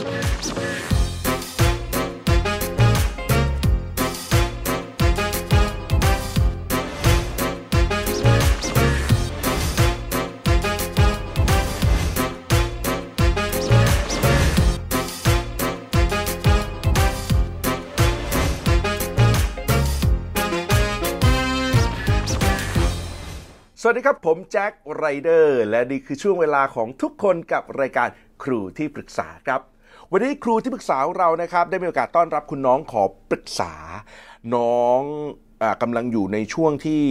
สวัสดีครับ ผมแจ็คไรเดอร์ และนี่คือช่วงเวลาของทุกคนกับรายการครูที่ปรึกษาครับ วันนี้ครูที่ปรึกษาเรานะครับ ได้มีโอกาสต้อนรับคุณน้องขอปรึกษา น้องอกำลังอยู่ในช่วงที่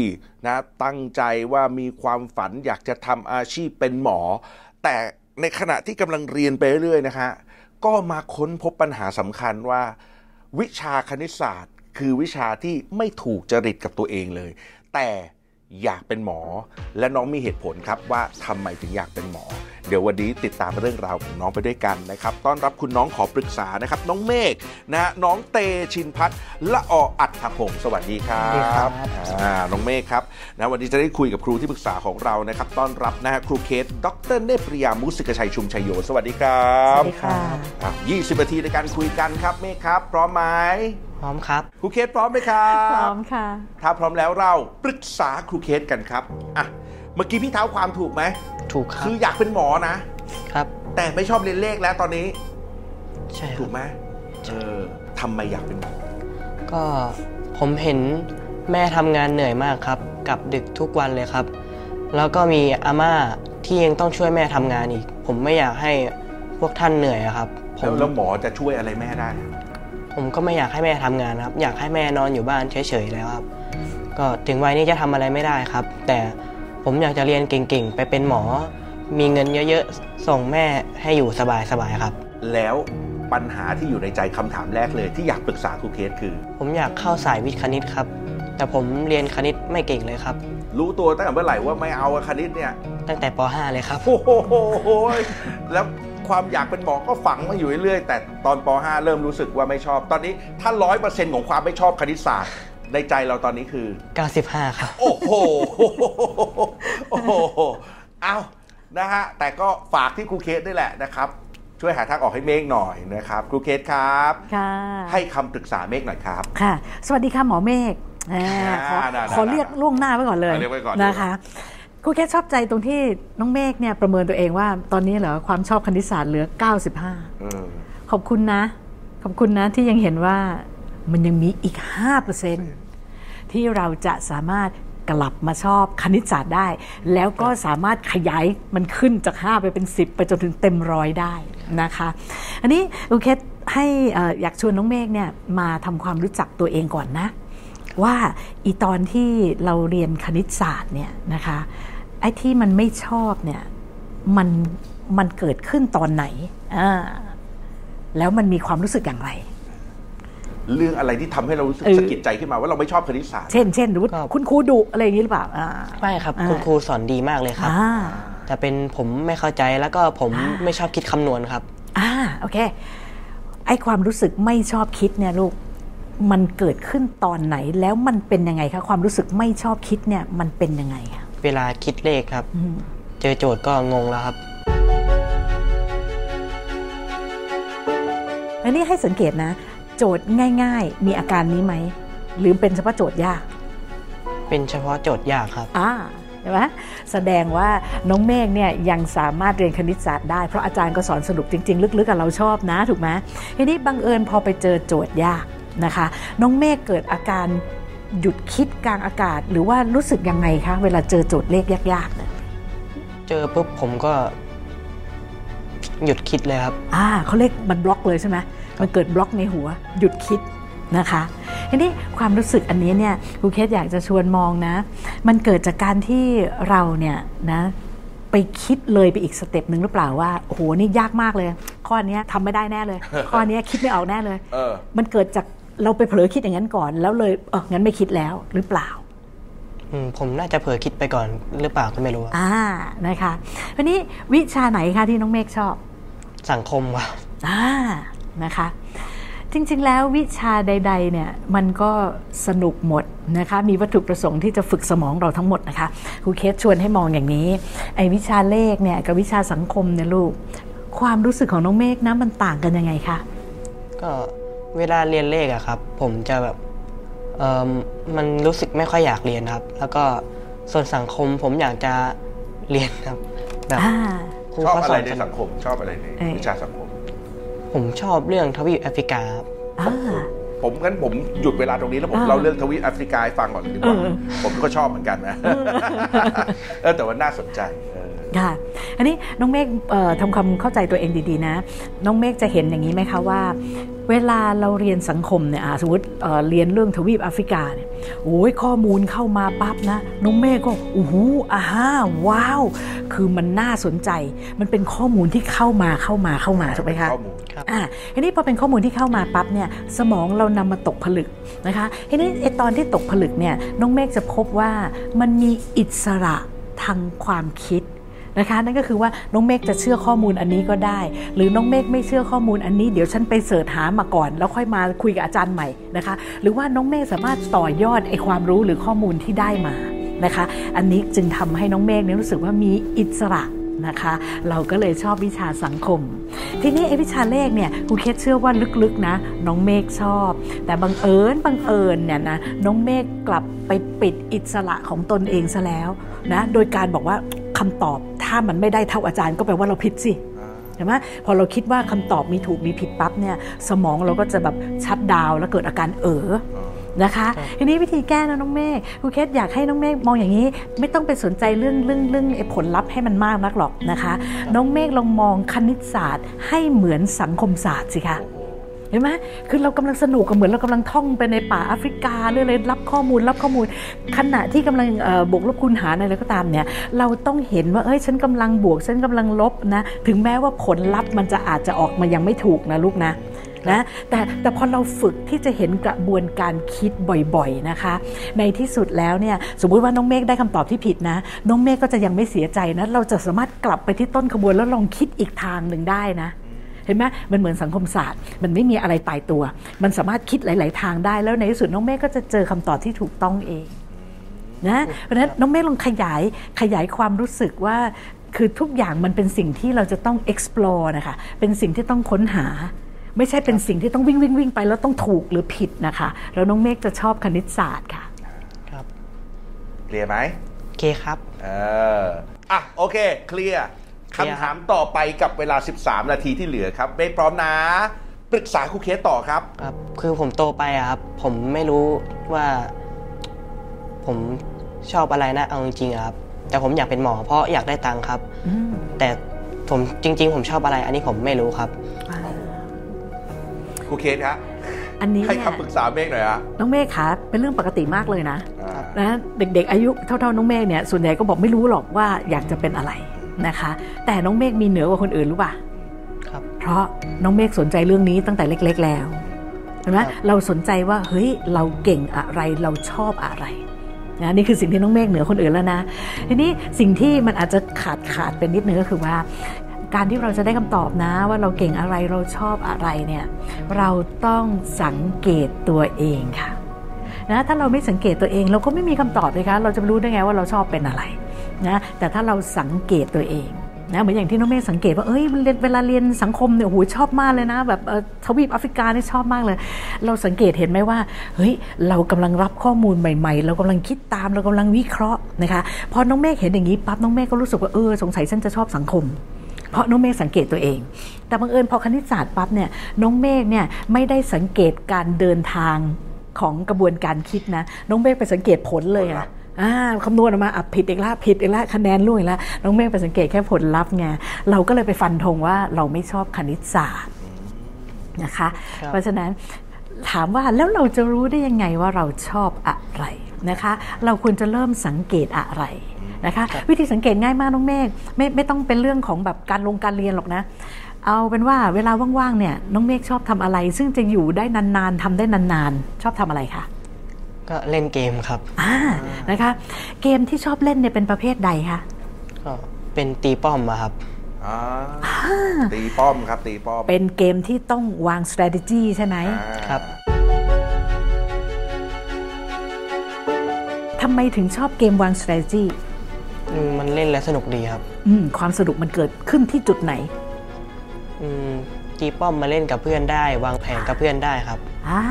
นะตั้งใจว่ามีความฝันอยากจะทำอาชีพเป็นหมอ แต่ในขณะที่กำลังเรียนไปเรื่อยนะฮะก็มาค้นพบปัญหาสำคัญว่า วิชาคณิตศาสตร์ คือวิชาที่ไม่ถูกจริตกับตัวเองเลย แต่ อยากเป็นหมอ และน้องมีเหตุผลครับว่าทำไมถึงอยากเป็นหมอ เดี๋ยววันนี้ติดตามเรื่องราวของน้องไปด้วยกันนะครับ ต้อนรับคุณน้องขอปรึกษานะครับ น้องเมฆนะฮะน้องเตชินพัฒน์ละออัฏฐพงศ์สวัสดีครัสวัสดีครับบอ่าน้องเมฆครับนะวันนี้จะได้คุยกับครูที่ปรึกษาของเรานะครับ ต้อนรับนะฮะครูเคส ดรเนปริยามุสิกชัยชุมชัยโยสวัสดีครัสบวัสดีค่ะอะ20นาทีในการคุยกันครับเมฆครับพร้อมไหม พร้อมครับ ครูเคสพร้อมไหมครับ พร้อมค่ะ ถ้าพร้อมแล้วเราปรึกษาครูเคสกันครับ อะ เมื่อกี้พี่เท้าความถูกไหม ถูกครับ คืออยากเป็นหมอนะ ครับ แต่ไม่ชอบเรียนเลขแล้วตอนนี้ ใช่คถูรับกไหมเออทำไมอยากเป็นหมอ ก็ผมเห็นแม่ทำงานเหนื่อยมากครับ กลับดึกทุกวันเลยครับ แล้วก็มีอาม่าที่ยังต้องช่วยแม่ทำงานอีก ผมไม่อยากให้พวกท่านเหนื่อยอะครับผแล้วมแล้วหมอจะช่วยอะไรแม่ได้ ผมก็ไม่อยากให้แม่ทำงานครับ อยากให้แม่นอนอยู่บ้านเฉยๆแล้วครับ ก็ถึงวัยนี้จะทำอะไรไม่ได้ครับ แต่ผมอยากจะเรียนเก่งๆ ไปเป็นหมอ มีเงินเยอะๆ ส่งแม่ให้อยู่สบายๆครับ แล้วปัญหาที่อยู่ในใจคำถามแรกเลยที่อยากปรึกษาครูเคสคือ ผมอยากเข้าสายวิทย์คณิตครับ แต่ผมเรียนคณิตไม่เก่งเลยครับ รู้ตัวตั้งแต่เมื่อไหร่ว่าไม่เอาอะคณิตเนี่ย ตั้งแต่ป .5 เลยครับ โอ้โหแล้ว ความอยากเป็นหมอก็ฝังมาอยู่เรื่อยๆ แต่ตอนป .5 เริ่มรู้สึกว่าไม่ชอบ ตอนนี้ถ้าร้อยเปอร์เซ็นต์ของความไม่ชอบคณิตศาสตร์ในใจเราตอนนี้คือ 95 ครับ โอ้โห โอ้โห เอานะฮะ แต่ก็ฝากที่ครูเคสนี่แหละนะครับ ช่วยหาทางออกให้เมฆหน่อยนะครับ ครูเคสครับค่ะให้คำปรึกษาเมฆหน่อยครับ ค่ะ สวัสดีค่ะหมอเมฆอ่าขอได้ได้ขอเรียกล่วงหน้าไว้ก่อนเลยเอาเรียกไว้ก่อนนะคะ ครูแค่ชอบใจตรงที่น้องเมฆเนี่ยประเมินตัวเองว่าตอนนี้เหรอความชอบคณิตศาสตร์เหลือ 95เออขอบคุณนะ ขอบคุณนะที่ยังเห็นว่ามันยังมีอีก 5%ที่เราจะสามารถกลับมาชอบคณิตศาสตร์ได้ แล้วก็สามารถขยายมันขึ้นจาก 5 ไปเป็น 10 ไปจนถึงเต็มร้อยได้นะคะ อันนี้โอเคให้เอ่ออยากชวนน้องเมฆเนี่ยมาทำความรู้จักตัวเองก่อนนะ ว่าอีตอนที่เราเรียนคณิตศาสตร์เนี่ยนะคะไอ้ที่มันไม่ชอบเนี่ยมันมันเกิดขึ้นตอนไหนอ่าแล้วมันมีความรู้สึกอย่างไรเรื่องอะไรที่ทำให้เรารู้สึกเออสะกิดใจขึ้นมาว่าเราไม่ชอบคณิตศาสตร์เช่นเช่นหรือว่าครับคุณครูดุอะไรอย่างนี้หรือเปล่าอ่าไม่ครับอ่าคุณครูสอนดีมากเลยครับอ่าแต่เป็นผมไม่เข้าใจแล้วก็ผมอ่าไม่ชอบคิดคำนวณครับอ่าโอเค ไอ้ความรู้สึกไม่ชอบคิดเนี่ยลูก มันเกิดขึ้นตอนไหนแล้วมันเป็นยังไงคะความรู้สึกไม่ชอบคิดเนี่ยมันเป็นยังไงคะเวลาคิดเลขครับอืมเจอโจทย์ก็งงแล้วครับอันนี้ให้สังเกตนะ โจทย์ง่าย ๆ มีอาการนี้ไหมหรือเป็นเฉพาะโจทย์ยาก เป็นเฉพาะโจทย์ยากครับอ่าใช่ไหมแสดงว่าน้องเมฆเนี่ยยังสามารถเรียนคณิตศาสตร์ได้ เพราะอาจารย์ก็สอนสนุกจริง ๆ ลึกๆกับเราชอบนะ ถูกไหมทีนี้บังเอิญพอไปเจอโจทย์ยาก นะคะ น้องเมฆเกิดอาการหยุดคิดกลางอากาศ หรือว่ารู้สึกยังไงคะเวลาเจอโจทย์เลขยากๆเนี่ยเจอปุ๊บผมก็หยุดคิดเลยครับ อ่าเขาเรียกมันบล็อกเลยใช่ไหมมันเกิดบล็อกในหัว หยุดคิดนะคะทีนี้ความรู้สึกอันนี้เนี่ยครูเคสอยากจะชวนมองนะ มันเกิดจากการที่เราเนี่ยนะไปคิดเลยไปอีก step หนึ่งหรือเปล่าว่าโอ้โหนี่ยากมากเลย ข้อเนี้ยทำไม่ได้แน่เลย ข้อเนี้ยคิดไม่ออกแน่เลยเออมันเกิดจาก เราไปเผลอคิดอย่างนั้นก่อน แล้วเลยเอองั้นไม่คิดแล้วหรือเปล่าอืมผมน่าจะเผลอคิดไปก่อนหรือเปล่าก็ไม่รู้อะออ่านะคะทีนี้วิชาไหนคะที่น้องเมฆชอบ สังคมว่ะอ่านะคะ จริงๆแล้ววิชาใด ๆ เนี่ยมันก็สนุกหมดนะคะ มีวัตถุประสงค์ที่จะฝึกสมองเราทั้งหมดนะคะครูเคสชวนให้มองอย่างนี้ ไอ้วิชาเลขเนี่ยกับวิชาสังคมเนี่ยลูก ความรู้สึกของน้องเมฆนะมันต่างกันยังไงคะก็ เวลาเรียนเลขอะครับ ผมจะแบบเออมันรู้สึกไม่ค่อยอยากเรียนครับ แล้วก็ส่วนสังคมผมอยากจะเรียนครับแบบอ่าครูชอบเขาอะสไรอนในสนุสักงคม ชอบอะไรในเอ่ยวิชาสังคม ผมชอบเรื่องทวีปแอฟริกาครับอ่าผมงั้นผมหยุดเวลาตรงนี้แล้วผมอ่าเล่าเรื่องทวีปแอฟริกาให้ฟังก่อนดีกว่าเออผมก็ชอบเหมือนกันนะเออแต่ว่าน่าสนใจเออ ค่ะอันนี้น้องเมฆเอ่อทำความเข้าใจตัวเองดีๆนะ น้องเมฆจะเห็นอย่างนี้ไหมคะว่า เวลาเราเรียนสังคมเนี่ยอะสมมติเอ่อเรียนเรื่องทวีปแอฟริกาเนี่ยโอ้ยข้อมูลเข้ามาปั๊บนะ น้องเมฆก็โอ้โหอ่าฮะว้าว คือมันน่าสนใจ มันเป็นข้อมูลที่เข้ามาเข้ามาเข้ามาถูกไหมคะข้อมูลครับอ่าทีนี้พอเป็นข้อมูลที่เข้ามาปั๊บเนี่ยสมองเรานำมาตกผลึกนะคะทีนี้ไอตอนที่ตกผลึกเนี่ยน้องเมฆจะพบว่ามันมีอิสระทางความคิด นะคะ นั่นก็คือว่าน้องเมฆจะเชื่อข้อมูลอันนี้ก็ได้ หรือน้องเมฆไม่เชื่อข้อมูลอันนี้เดี๋ยวฉันไปเสิร์ชหามาก่อน แล้วค่อยมาคุยกับอาจารย์ใหม่นะคะ หรือว่าน้องเมฆสามารถต่อยอดไอความรู้หรือข้อมูลที่ได้มานะคะ อันนี้จึงทำให้น้องเมฆเนี่ยรู้สึกว่ามีอิสระนะคะเราก็เลยชอบวิชาสังคม ทีนี้ไอ้วิชาเลขเนี่ยครูเคสเชื่อว่าลึกๆนะ น้องเมฆชอบ แต่บังเอิญบังเอิญเนี่ยนะน้องเมฆกลับไปปิดอิสระของตนเองซะแล้วนะโดยการบอกว่าคำตอบ ถ้ามันไม่ได้เท่าอาจารย์ก็แปลว่าเราผิดสิเห็นไหมพอเราคิดว่าคำตอบมีถูกมีผิดปั๊บเนี่ยสมองเราก็จะแบบชัดดาวน์แล้วเกิดอาการเออนะคะทีนี้วิธีแก้นะน้องเมฆครูเคสอยากให้น้องเมฆมองอย่างนี้ ไม่ต้องไปสนใจเรื่องเรื่องเรื่องไอ้ผลลัพธ์ให้มันมากนักหรอกนะคะ น้องเมฆลองมองคณิตศาสตร์ให้เหมือนสังคมศาสตร์สิคะ เห็นไหมคือเรากำลังสนุกกับเหมือนเรากำลังท่องไปในป่าแอฟริกาเรื่อยๆรับข้อมูลรับข้อมูล ขณะที่กำลังบวกลบคูณหารอะไรก็ตามเนี่ยเราต้องเห็นว่าเอ้ยฉันกำลังบวกฉันกำลังลบนะถึงแม้ว่าผลลัพธ์มันจะอาจจะออกมายังไม่ถูกนะลูกนะนะแต่แต่พอเราฝึกที่จะเห็นกระบวนการคิดบ่อยๆนะคะ ในที่สุดแล้วเนี่ยสมมุติว่าน้องเมฆได้คำตอบที่ผิดนะ น้องเมฆก็จะยังไม่เสียใจนะ เราจะสามารถกลับไปที่ต้นขบวนแล้วลองคิดอีกทางหนึ่งได้นะ ห็นไหมมันเหมือนสังคมศาสตร์ มันไม่มีอะไรตายตัว มันสามารถคิดหลาย ๆ ทางได้แล้วในที่สุดน้องเมฆก็จะเจอคำตอบที่ถูกต้องเองนะเพราะฉะนั้นน้องเมฆลองขยายขยายความรู้สึกว่าคือทุกอย่างมันเป็นสิ่งที่เราจะต้อง explore นะคะ เป็นสิ่งที่ต้องค้นหา ไม่ใช่เป็นสิ่งที่ต้องวิ่งวิ่งวิ่งไปแล้วต้องถูกหรือผิดนะคะ แล้วน้องเมฆจะชอบคณิตศาสตร์ค่ะ ครับ เคลียร์ไหมโอเคครับ เออ อะ โอเค เคลียร์เคลียร์คำถามต่อไปกับเวลา 13 นาทีที่เหลือครับเมฆพร้อมนะ ปรึกษาครูเคสต่อครับครับ คือผมโตไปอะครับ ผมไม่รู้ว่า ผมชอบอะไรนะเอาจริงๆอะครับ แต่ผมอยากเป็นหมอเพราะอยากได้ตังค์ครับอืมแต่ผมจริง ๆ ผมชอบอะไร อันนี้ผมไม่รู้ครับครูเคสครับอันนี้ให้เนี่ยคำปรึกษาเมฆหน่อยฮะน้องเมฆคะเป็นเรื่องปกติมากเลยนะอ่านะเด็กๆอายุเท่าๆน้องเมฆเนี่ยส่วนใหญ่ก็บอกไม่รู้หรอกว่าอยากจะเป็นอะไร นะคะ แต่น้องเมฆมีเหนือกว่าคนอื่นรู้ป่ะครับ เพราะน้องเมฆสนใจเรื่องนี้ตั้งแต่เล็ก ๆ แล้วเห็นไหมครับเราสนใจว่าเฮ้ยเราเก่งอะไรเราชอบอะไรนะนี่คือสิ่งที่น้องเมฆเหนือคนอื่นแล้วนะทีนี้สิ่งที่มันอาจจะขาดขาดเป็นนิดนึงก็คือว่า การที่เราจะได้คำตอบนะว่าเราเก่งอะไรเราชอบอะไรเนี่ยเราต้องสังเกตตัวเองค่ะนะถ้าเราไม่สังเกตตัวเองเราก็ไม่มีคำตอบเลยคะเราจะรู้ได้ไงว่าเราชอบเป็นอะไร นะแต่ถ้าเราสังเกตตัวเองนะเหมือนอย่างที่น้องเมฆสังเกตว่าเอ้ยเวลาเรียนสังคมเนี่ยโอ้โหชอบมากเลยนะ แบบทวีปแอฟริกานี่ชอบมากเลย เราสังเกตเห็นไหมว่าเฮ้ยเรากำลังรับข้อมูลใหม่ ๆ เรากำลังคิดตามเรากำลังวิเคราะห์นะคะพอน้องเมฆเห็นอย่างนี้ปั๊บน้องเมฆก็รู้สึกว่าเออสงสัยฉันจะชอบสังคม เพราะน้องเมฆสังเกตตัวเอง แต่บังเอิญพอคณิตศาสตร์ปั๊บเนี่ยน้องเมฆเนี่ยไม่ได้สังเกตการเดินทางของกระบวนการคิดนะ น้องเมฆไปสังเกตผลเลยอะ อ่าคำนวณออกมาอะผิดอีกแล้วผิดอีกแล้วคะแนนล่วงอีกแล้วน้องเมฆไปสังเกตแค่ผลลัพธ์ไงเราก็เลยไปฟันธงว่าเราไม่ชอบคณิตศาสตร์นะคะครับเพราะฉะนั้นถามว่าแล้วเราจะรู้ได้ยังไงว่าเราชอบอะไรนะคะ เราควรจะเริ่มสังเกตอะไรนะคะวิธีสังเกตง่ายมากน้องเมฆไม่ไม่ต้องเป็นเรื่องของแบบการลงการเรียนหรอกนะ เอาเป็นว่าเวลาว่างๆเนี่ยน้องเมฆชอบทำอะไร ซึ่งจะอยู่ได้นานๆทำได้นานๆ ชอบทำอะไรคะ ก็เล่นเกมครับอ่านะคะ เกมที่ชอบเล่นเนี่ยเป็นประเภทใดคะก็เป็นตีป้อมอะครับอ่าตีป้อมครับตีป้อม เป็นเกมที่ต้องวาง strategy ใช่ไหมอ่าครับทำไมถึงชอบเกมวาง strategy อืมมันเล่นแล้วสนุกดีครับ อืมความสนุกมันเกิดขึ้นที่จุดไหน อืม ตีป้อมมาเล่นกับเพื่อนได้ วางแผนกับเพื่อนได้ครับอ่า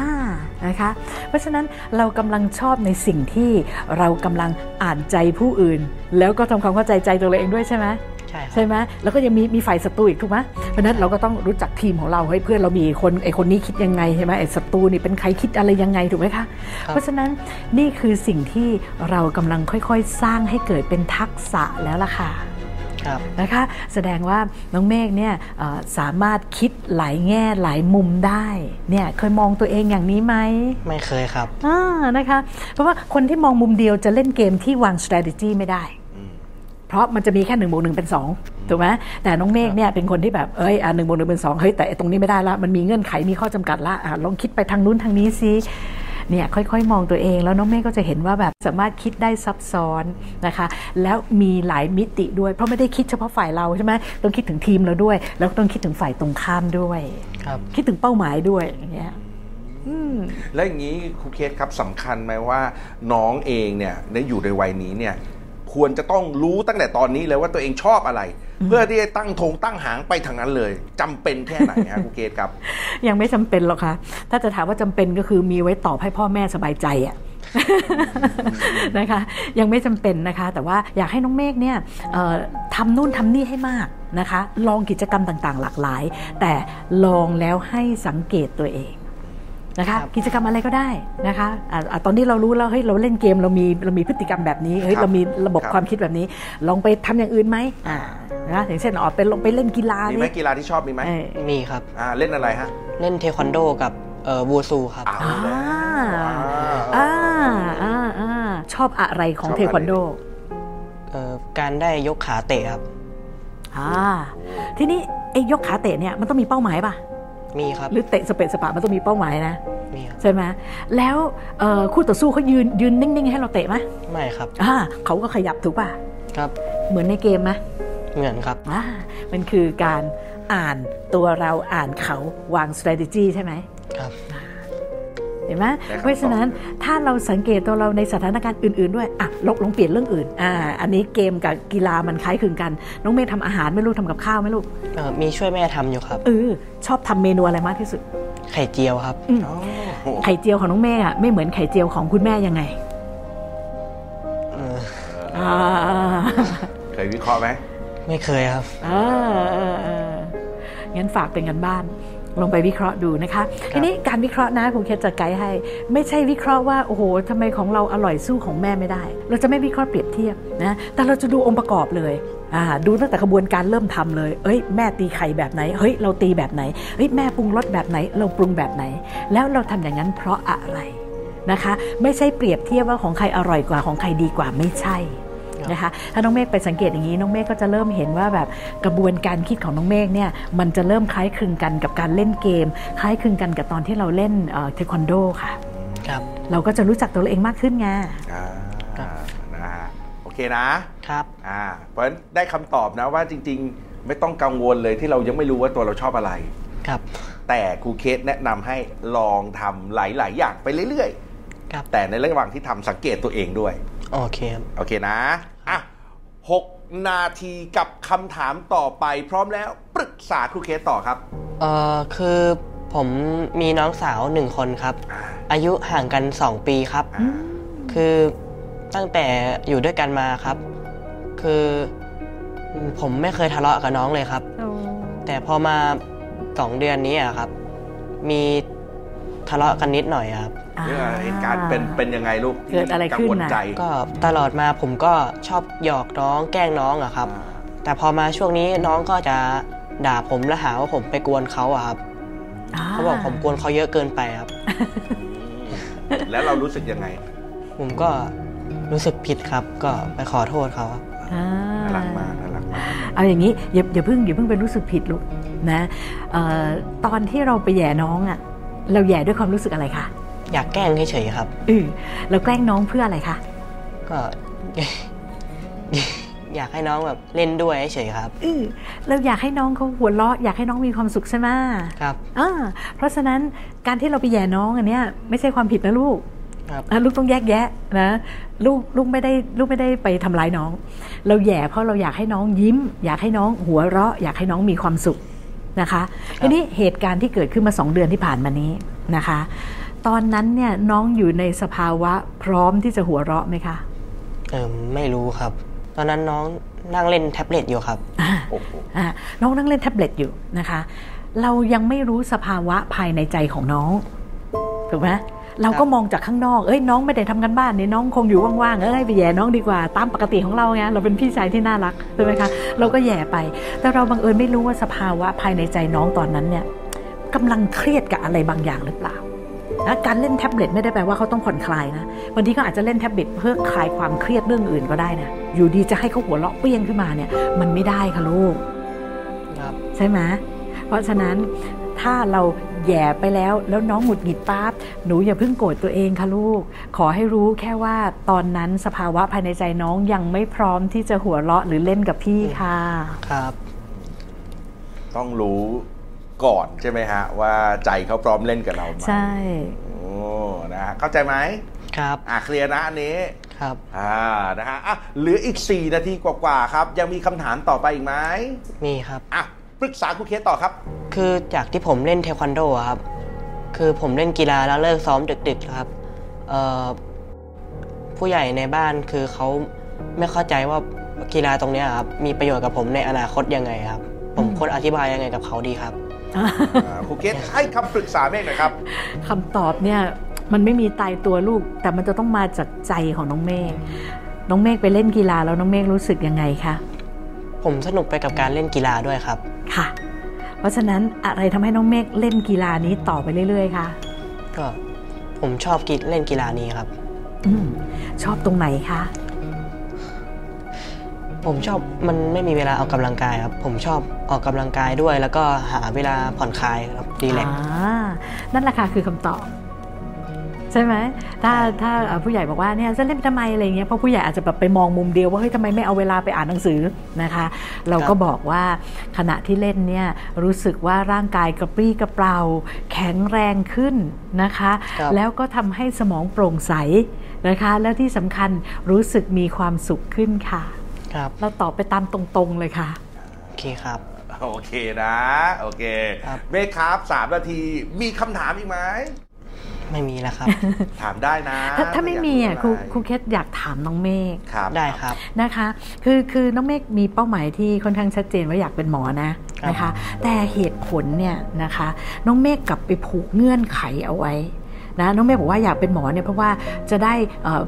นะคะ เพราะฉะนั้นเรากำลังชอบในสิ่งที่เรากำลังอ่านใจผู้อื่น แล้วก็ทำความเข้าใจใจตัวเราเองด้วยใช่ไหมใช่ครับใช่ไหมแล้วก็ยังมีมีฝ่ายศัตรูอีกถูกไหมเพราะฉะนั้นเราก็ต้องรู้จักทีมของเราเฮ้ยเพื่อนเรามีคนไอคนนี้คิดยังไงใช่ไหมไอศัตรูนี่เป็นใครคิดอะไรยังไงถูกไหมคะ เพราะฉะนั้นนี่คือสิ่งที่เรากำลังค่อยๆ สร้างให้เกิดเป็นทักษะแล้วล่ะค่ะครับ นะคะแสดงว่าน้องเมฆเนี่ยเอ่อสามารถคิดหลายแง่หลายมุมได้เนี่ยเคยมองตัวเองอย่างนี้ไหมไม่เคยครับอ่านะคะเพราะว่าคนที่มองมุมเดียวจะเล่นเกมที่วาง strategy ไม่ได้เพราะมันจะมีแค่หนึ่งบวกหนึ่งเป็นสองถูกไหมแต่น้องเมฆเนี่ยเป็นคนที่แบบเอ้ยอ่าหนึ่งบวกหนึ่งเป็นสองเฮ้ยแต่ไอ้ตรงนี้ไม่ได้ละมันมีเงื่อนไขมีข้อจำกัดละอะลองคิดไปทางนู้นทางนี้ซิ เนี่ยค่อยๆ มองตัวเองแล้วน้องเมฆก็จะเห็นว่าแบบสามารถคิดได้ซับซ้อนนะคะ แล้วมีหลายมิติด้วย เพราะไม่ได้คิดเฉพาะฝ่ายเราใช่ไหมต้องคิดถึงทีมเราด้วย แล้วก็ต้องคิดถึงฝ่ายตรงข้ามด้วยครับคิดถึงเป้าหมายด้วยอย่างเงี้ยอืมและอย่างนี้ครูเคสครับสำคัญไหมว่าน้องเองเนี่ยในอยู่ในวัยนี้เนี่ย ควรจะต้องรู้ตั้งแต่ตอนนี้เลยว่าตัวเองชอบอะไร เพื่อที่จะตั้งธงตั้งหางไปทางนั้นเลยจำเป็นแค่ไหนฮะครูเคสครับ ยังไม่จำเป็นหรอกค่ะถ้าจะถามว่าจำเป็นก็คือมีไว้ตอบให้พ่อแม่สบายใจอะนะคะยังไม่จำเป็นนะคะ แต่ว่าอยากให้น้องเมฆเนี่ยเอ่อทำนู่นทำนี่ให้มากนะคะ ลองกิจกรรมต่างๆ หลากหลาย แต่ลองแล้วให้สังเกตตัวเอง นะคะครับกิจกรรมอะไรก็ได้นะคะอะอะตอนนี้เรารู้แล้วเฮ้ยเราเล่นเกมเรามีเรามีพฤติกรรมแบบนี้เฮ้ยครับเรามีระบบครับความคิดแบบนี้ ลองไปทำอย่างอื่นไหมอ่านะอย่างเช่นออกไปลงไปเล่นกีฬามีไหมนี่กีฬาที่ชอบมีไหมเออมีครับอ่าเล่นอะไรฮะเล่นเทควันโดกับเอ่อวูซูครับเอาอ่าแล้วอ่าอ่าอ่าชอบอะไรของชอบอะไรเทควันโดเอ่อการได้ยกขาเตะครับอ่าทีนี้ไอ้ยกขาเตะเนี่ยมันต้องมีเป้าหมายป่ะ มีครับหรือเตะสเปะสปะมันต้องมีเป้าหมายนะมีครับใช่ไหมแล้วเอ่อคู่ต่อสู้เขายืนยืนนิ่งๆให้เราเตะไหมไม่ครับอ่าเขาก็ขยับถูกป่ะครับเหมือนในเกมไหมเหมือนครับอ่ามันคือการอ่านตัวเราอ่านเขาวาง strategy ใช่ไหมครับ เห็นไหมได้คำตอบเพราะฉะนั้นถ้าเราสังเกตตัวเราในสถานการณ์อื่น ๆ ด้วยอะลองลองเปลี่ยนเรื่องอื่นอ่าอันนี้เกมกับกีฬามันคล้ายคลึงกัน น้องเมย์ทำอาหารไม่รู้ทำกับข้าวไหม่ลูกเอ่อมีช่วยแม่ทำอยู่ครับเออชอบทำเมนูอะไรมากที่สุด ไข่เจียวครับอ๋อไข่เจียวของน้องเมย์อะไม่เหมือนไข่เจียวของคุณแม่ยังไงเอออ่าเคยวิเคราะห์ไหมไม่เคยครับเออเออเอองั้นฝากเป็นกันบ้าน ลองไปวิเคราะห์ดูนะคะ ทีนี้การวิเคราะห์นะครูเคสจะไกด์ให้ ไม่ใช่วิเคราะห์ว่าโอ้โหทำไมของเราอร่อยสู้ของแม่ไม่ได้ เราจะไม่วิเคราะห์เปรียบเทียบนะแต่เราจะดูองค์ประกอบเลยอ่าดูตั้งแต่กระบวนการเริ่มทำเลย เอ้ยแม่ตีไข่แบบไหน เฮ้ยเราตีแบบไหน เฮ้ยแม่ปรุงรสแบบไหน เราปรุงแบบไหน แล้วเราทำอย่างนั้นเพราะอะไรนะคะ ไม่ใช่เปรียบเทียบว่าของใครอร่อยกว่าของใครดีกว่าไม่ใช่ นะคะถ้าน้องเมฆไปสังเกตอย่างนี้น้องเมฆก็จะเริ่มเห็นว่าแบบกระบวนการคิดของน้องเมฆเนี่ยมันจะเริ่มคล้ายคลึงกันกับการเล่นเกม คล้ายคลึงกันกับตอนที่เราเล่นเทควันโดค่ะครับเราก็จะรู้จักตัวเราเองมากขึ้นไงอ่าครับนะฮะโอเคนะครับอ่าเพราะฉะนั้นได้คำตอบนะว่าจริง ๆ ไม่ต้องกังวลเลยที่เรายังไม่รู้ว่าตัวเราชอบอะไรครับแต่ครูเคสแนะนำให้ลองทำหลาย ๆ อย่างไปเรื่อยครับๆแต่ในระหว่างที่ทำสังเกตตัวเองด้วย โอเคครับโอเคนะ อะหกนาทีกับคำถามต่อไป พร้อมแล้วปรึกษาครูเคสต่อครับ เอ่อคือผมมีน้องสาวหนึ่งคนครับอ่าอายุห่างกัน 2 ปีครับอ่าคือตั้งแต่อยู่ด้วยกันมาครับ คือผมไม่เคยทะเลาะกับน้องเลยครับ แต่พอมาสองเดือนนี้อะครับ มี ทะเลาะกันนิดหน่อยอะครับเรื่องเหตุการณ์เป็นเป็นยังไงลูกเกิดอะไรขึ้นกังวลน่ะใจก็ตลอดมาผมก็ชอบหยอกน้องแกล้งน้องอะครับอ่าแต่พอมาช่วงนี้น้องก็จะด่าผมและหาว่าผมไปกวนเขาอะครับเขาบอกผมกวนเขาเยอะเกินไปครับอืมแล้วเรารู้สึกยังไง ผมก็รู้สึกผิดครับ ก็ไปขอโทษเขาครับอ่าน่ารักมากน่ารักมากเอาอย่างนี้อย่าอย่าเพิ่งอย่าเพิ่งไปรู้สึกผิดลูกนะเอ่อตอนที่เราไปแย่น้องอะ่ะ เราแย่ด้วยความรู้สึกอะไรคะอยากแกล้งเฉยๆครับเออเราแกล้งน้องเพื่ออะไรคะก็ อยากให้น้องแบบเล่นด้วยเฉยๆครับเออเราอยากให้น้องเขาหัวเราะอยากให้น้องมีความสุขใช่ไหมครับอ่าเพราะฉะนั้นการที่เราไปแย่น้องอันเนี้ยไม่ใช่ความผิดนะลูกครับอะลูกต้องแยกแยะนะลูกลูกไม่ได้ลูกไม่ได้ไปทำร้ายน้อง เราแย่เพราะเราอยากให้น้องยิ้ม อยากให้น้องหัวเราะ อยากให้น้องมีความสุข นะคะทีนี้เหตุการณ์ที่เกิดขึ้นมาสองเดือนที่ผ่านมานี้นะคะ ตอนนั้นเนี่ยน้องอยู่ในสภาวะพร้อมที่จะหัวเราะไหมคะเออไม่รู้ครับ ตอนนั้นน้องนั่งเล่นแท็บเล็ตอยู่ครับโอ้โหอะน้องนั่งเล่นแท็บเล็ตอยู่นะคะ เรายังไม่รู้สภาวะภายในใจของน้องถูกไหม เราก็มองจากข้างนอกเอ้ยน้องไม่ได้ทำกันบ้านนี่น้องคงอยู่ว่างๆเอ้ยไปแย่น้องดีกว่าตามปกติของเราไงเราเป็นพี่ชายที่น่ารักใช่ไหมคะเราก็แย่ไป แต่เราบังเอิญไม่รู้ว่าสภาวะภายในใจน้องตอนนั้นเนี่ยกำลังเครียดกับอะไรบางอย่างหรือเปล่านะการเล่นแท็บเล็ตไม่ได้แปลว่าเขาต้องผ่อนคลายนะบางทีเขาอาจจะเล่นแท็บเล็ตเพื่อคลายความเครียดเรื่องอื่นก็ได้นะอยู่ดีจะให้เขาหัวเราะเปี้ยงขึ้นมาเนี่ย มันไม่ได้ค่ะลูกครับใช่ไหมเพราะฉะนั้นถ้าเรา แหย่ไปแล้ว แล้วน้องหงุดหงิดปั๊บหนูอย่าเพิ่งโกรธตัวเองค่ะลูก ขอให้รู้แค่ว่าตอนนั้นสภาวะภายในใจน้องยังไม่พร้อมที่จะหัวเราะหรือเล่นกับพี่ค่ะ ครับ ต้องรู้ก่อนใช่ไหมฮะ ว่าใจเขาพร้อมเล่นกับเราไหมใช่ โอ้นะฮะเข้าใจไหมครับ อะเคลียร์นะอันนี้ครับ อ่านะฮะอะเหลืออีก 4 นาทีกว่าๆครับ ยังมีคำถามต่อไปอีกไหมมีครับ อะปรึกษาครูเคสต่อครับ คือจากที่ผมเล่นเทควันโดอะครับ คือผมเล่นกีฬาแล้วเลิกซ้อมดึก ๆครับเอ่อผู้ใหญ่ในบ้านคือเขาไม่เข้าใจว่ากีฬาตรงเนี้ยครับมีประโยชน์กับผมในอนาคตยังไงครับ ผมควรอธิบายยังไงกับเขาดีครับอ่าครูเคสให้คำปรึกษาเมฆหน่อยครับคำตอบเนี่ยมันไม่มีตายตัวลูก แต่มันจะต้องมาจากใจของน้องเมฆน้องเมฆไปเล่นกีฬาแล้วน้องเมฆรู้สึกยังไงคะผมสนุกไปกับการเล่นกีฬาด้วยครับค่ะ เพราะฉะนั้นอะไรทำให้น้องเมฆเล่นกีฬานี้ต่อไปเรื่อย ๆคะก็ผมชอบกีเล่นกีฬานี้ครับอืมชอบตรงไหนคะผมชอบมันไม่มีเวลาออกกำลังกายครับ ผมชอบออกกำลังกายด้วย แล้วก็หาเวลาผ่อนคลายครับดีแลกซ์อ่านั่นแหละค่ะคือคำตอบ ใช่ไหมถ้าถ้าเอ่อผู้ใหญ่บอกว่าเนี่ยจะเล่นไปทำไมอะไรเงี้ยเพราะผู้ใหญ่อาจจะแบบไปมองมุมเดียวว่าเฮ้ยทำไมไม่เอาเวลาไปอ่านหนังสือนะคะ เราก็บอกว่าขณะที่เล่นเนี่ยรู้สึกว่าร่างกายกระปรี้กระเปร่าแข็งแรงขึ้นนะคะครับแล้วก็ทำให้สมองโปร่งใสนะคะ แล้วที่สำคัญรู้สึกมีความสุขขึ้นค่ะครับเราตอบไปตามตรงๆเลยค่ะโอเคครับโอเคนะ โอเคครับเมฆครับสามนาทีมีคำถามอีกไหม ไม่มีแล้วครับ ถามได้นะ ถ้าถ้าไม่มีอะยากครูรู้อะไรครูเคสอยากถามน้องเมฆครับได้ครับนะคะ คือคือน้องเมฆมีเป้าหมายที่ค่อนข้างชัดเจนว่าอยากเป็นหมอนะนะคะ แต่เหตุผลเนี่ยนะคะ น้องเมฆกลับไปผูกเงื่อนไขเอาไว้นะน้องเมฆบอกว่าอยากเป็นหมอเนี่ยเพราะว่าจะได้เอ่อ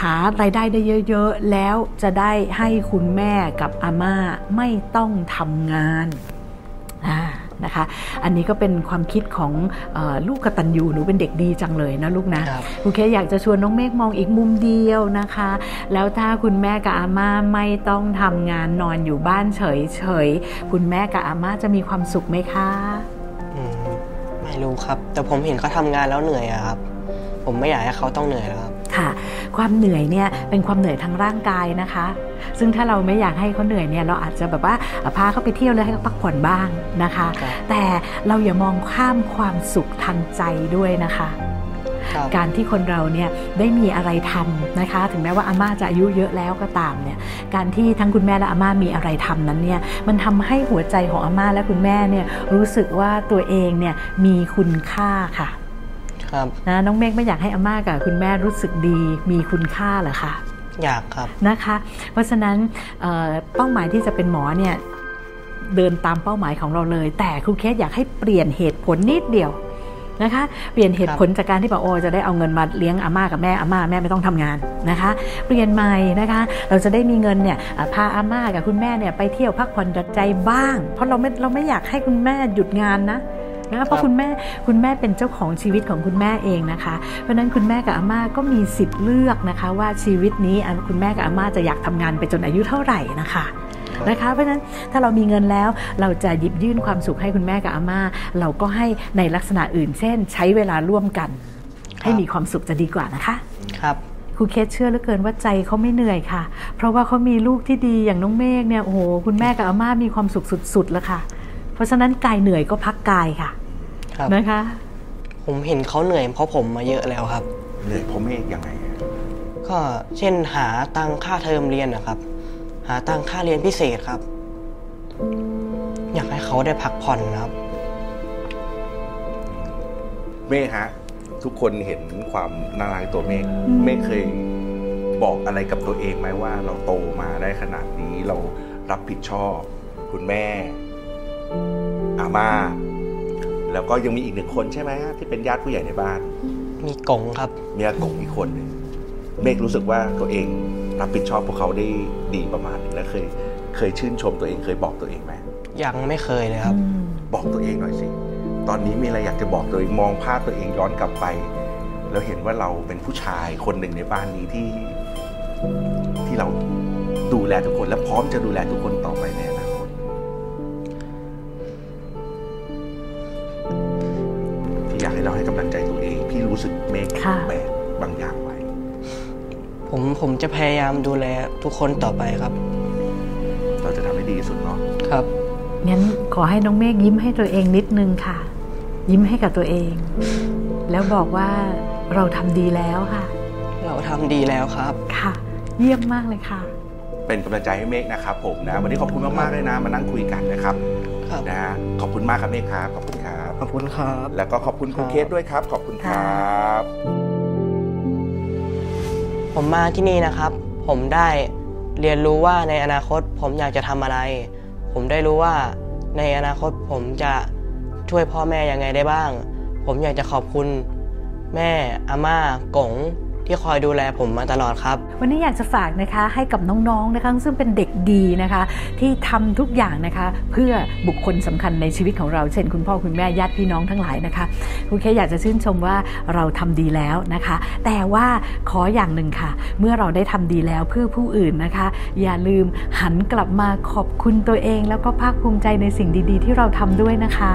หารายได้ได้เยอะๆ แล้วจะได้ให้คุณแม่กับอาม่าไม่ต้องทำงานอ่า นะคะ อันนี้ก็เป็นความคิดของเออลูกกตัญญูหนูเป็นเด็กดีจังเลยนะลูกนะครับครูเคอยากจะชวนน้องเมฆมองอีกมุมเดียวนะคะ แล้วถ้าคุณแม่กับอาม่าไม่ต้องทำงานนอนอยู่บ้านเฉยๆคุณแม่กับอาม่าจะมีความสุขไหมคะอืมไม่รู้ครับ แต่ผมเห็นเขาทำงานแล้วเหนื่อยอะครับผมไม่อยากให้เขาต้องเหนื่อยแล้วครับค่ะ ความเหนื่อยเนี่ยเป็นความเหนื่อยทางร่างกายนะคะ ซึ่งถ้าเราไม่อยากให้เขาเหนื่อยเนี่ยเราอาจจะแบบว่าพาเขาไปเที่ยวแล้วให้เขาพักผ่อนบ้างนะคะครับแต่เราอย่ามองข้ามความสุขทางใจด้วยนะคะครับการที่คนเราเนี่ยได้มีอะไรทำนะคะ ถึงแม้ว่าอาม่าจะอายุเยอะแล้วก็ตามเนี่ยการที่ทั้งคุณแม่และอาม่ามีอะไรทำนั้นเนี่ยมันทำให้หัวใจของอาม่าและคุณแม่เนี่ยรู้สึกว่าตัวเองเนี่ยมีคุณค่าค่ะครับนะน้องเมฆไม่อยากให้อาม่ากับคุณแม่รู้สึกดีมีคุณค่าเหรอคะ อยากครับนะคะ เพราะฉะนั้นเอ่อเป้าหมายที่จะเป็นหมอเนี่ยเดินตามเป้าหมายของเราเลย แต่ครูเคสอยากให้เปลี่ยนเหตุผลนิดเดียวนะคะเปลี่ยนเหตุผลจากการที่บอกโอ้จะได้เอาเงินมาเลี้ยงอาม่ากับแม่อาม่าแม่ไม่ต้องทำงานนะคะ เปลี่ยนใหม่นะคะ เราจะได้มีเงินเนี่ยอ่าพาอาม่ากับคุณแม่เนี่ยไปเที่ยวพักผ่อนหย่อนใจบ้าง เพราะเราไม่เราไม่อยากให้คุณแม่หยุดงานนะ นะคะเพราะคุณแม่คุณแม่เป็นเจ้าของชีวิตของคุณแม่เองนะคะ เพราะฉะนั้นคุณแม่กับอาม่าก็มีสิทธิ์เลือกนะคะว่าชีวิตนี้อะคุณแม่กับอาม่าจะอยากทำงานไปจนอายุเท่าไหร่นะคะนะคะเพราะฉะนั้นถ้าเรามีเงินแล้วเราจะหยิบยื่นความสุขให้คุณแม่กับอาม่า เราก็ให้ในลักษณะอื่น เช่น ใช้เวลาร่วมกัน ให้มีความสุขจะดีกว่านะคะ ครับครูเคสเชื่อเหลือเกินว่าใจเขาไม่เหนื่อยค่ะ เพราะว่าเขามีลูกที่ดีอย่างน้องเมฆเนี่ยโอ้โหคุณแม่กับอาม่ามีความสุขสุดๆแล้วค่ะ เพราะฉะนั้นกายเหนื่อยก็พักกายค่ะครับนะคะ ผมเห็นเขาเหนื่อยเพราะผมมาเยอะแล้วครับ เหนื่อยผมเมฆยังไงอะก็เช่นหาตังค่าเทอมเรียนนะครับ หาตังค่าเรียนพิเศษครับ อยากให้เขาได้พักผ่อนนะครับ เมฆฮะทุกคนเห็นความน่ารักในตัวเมฆเมฆเคยบอกอะไรกับตัวเองไหมว่า เราโตมาได้ขนาดนี้เรารับผิดชอบ คุณแม่ อาม่า แล้วก็ยังมีอีกหนึ่งคนใช่ไหมฮะที่เป็นญาติผู้ใหญ่ในบ้าน มีกงครับ มีอากงอีกคนหนึ่งเมฆรู้สึกว่าตัวเองรับผิดชอบพวกเขาได้ดีประมาณหนึงแล้วเคย เคยชื่นชมตัวเองเคยบอกตัวเองไหมยังไม่เคยเลยครับ บอกตัวเองหน่อยสิ ตอนนี้มีอะไรอยากจะบอกตัวเองมองภาพตัวเองย้อนกลับไป แล้วเห็นว่าเราเป็นผู้ชายคนหนึ่งในบ้านนี้ที่ที่เราดูแลทุกคนและพร้อมจะดูแลทุกคนต่อไปใน รู้สึกเมฆค่ะแบกบางอย่างไว้ ผมผมจะพยายามดูแลทุกคนต่อไปครับ เราจะทำให้ดีที่สุดเนาะครับงั้นขอให้น้องเมฆยิ้มให้ตัวเองนิดนึงค่ะ ยิ้มให้กับตัวเอง แล้วบอกว่าเราทำดีแล้วค่ะ เราทำดีแล้วครับค่ะ เยี่ยมมากเลยค่ะ เป็นกำลังใจให้เมฆนะครับผมนะ วันนี้ขอบคุณมากๆเลยนะ มานั่งคุยกันนะครับครับนะฮะขอบคุณมากครับเมฆครับขอบคุณครับ ขอบคุณครับ แล้วก็ขอบคุณครูครับเคสด้วยครับ ขอบคุณครับ ผมมาที่นี่นะครับ ผมได้เรียนรู้ว่าในอนาคตผมอยากจะทำอะไร ผมได้รู้ว่าในอนาคตผมจะช่วยพ่อแม่ยังไงได้บ้าง ผมอยากจะขอบคุณแม่อาม่ากง ที่คอยดูแลผมมาตลอดครับ วันนี้อยากจะฝากนะคะให้กับน้องๆนะคะซึ่งเป็นเด็กดีนะคะ ที่ทำทุกอย่างนะคะ เพื่อบุคคลสำคัญในชีวิตของเรา เช่น คุณพ่อคุณแม่ญาติพี่น้องทั้งหลายนะคะคุณเคอยากจะชื่นชมว่าเราทำดีแล้วนะคะ แต่ว่าขออย่างหนึ่งค่ะ เมื่อเราได้ทำดีแล้วเพื่อผู้อื่นนะคะ อย่าลืมหันกลับมาขอบคุณตัวเอง แล้วก็ภาคภูมิใจในสิ่งดี ๆ ที่เราทำด้วยนะคะ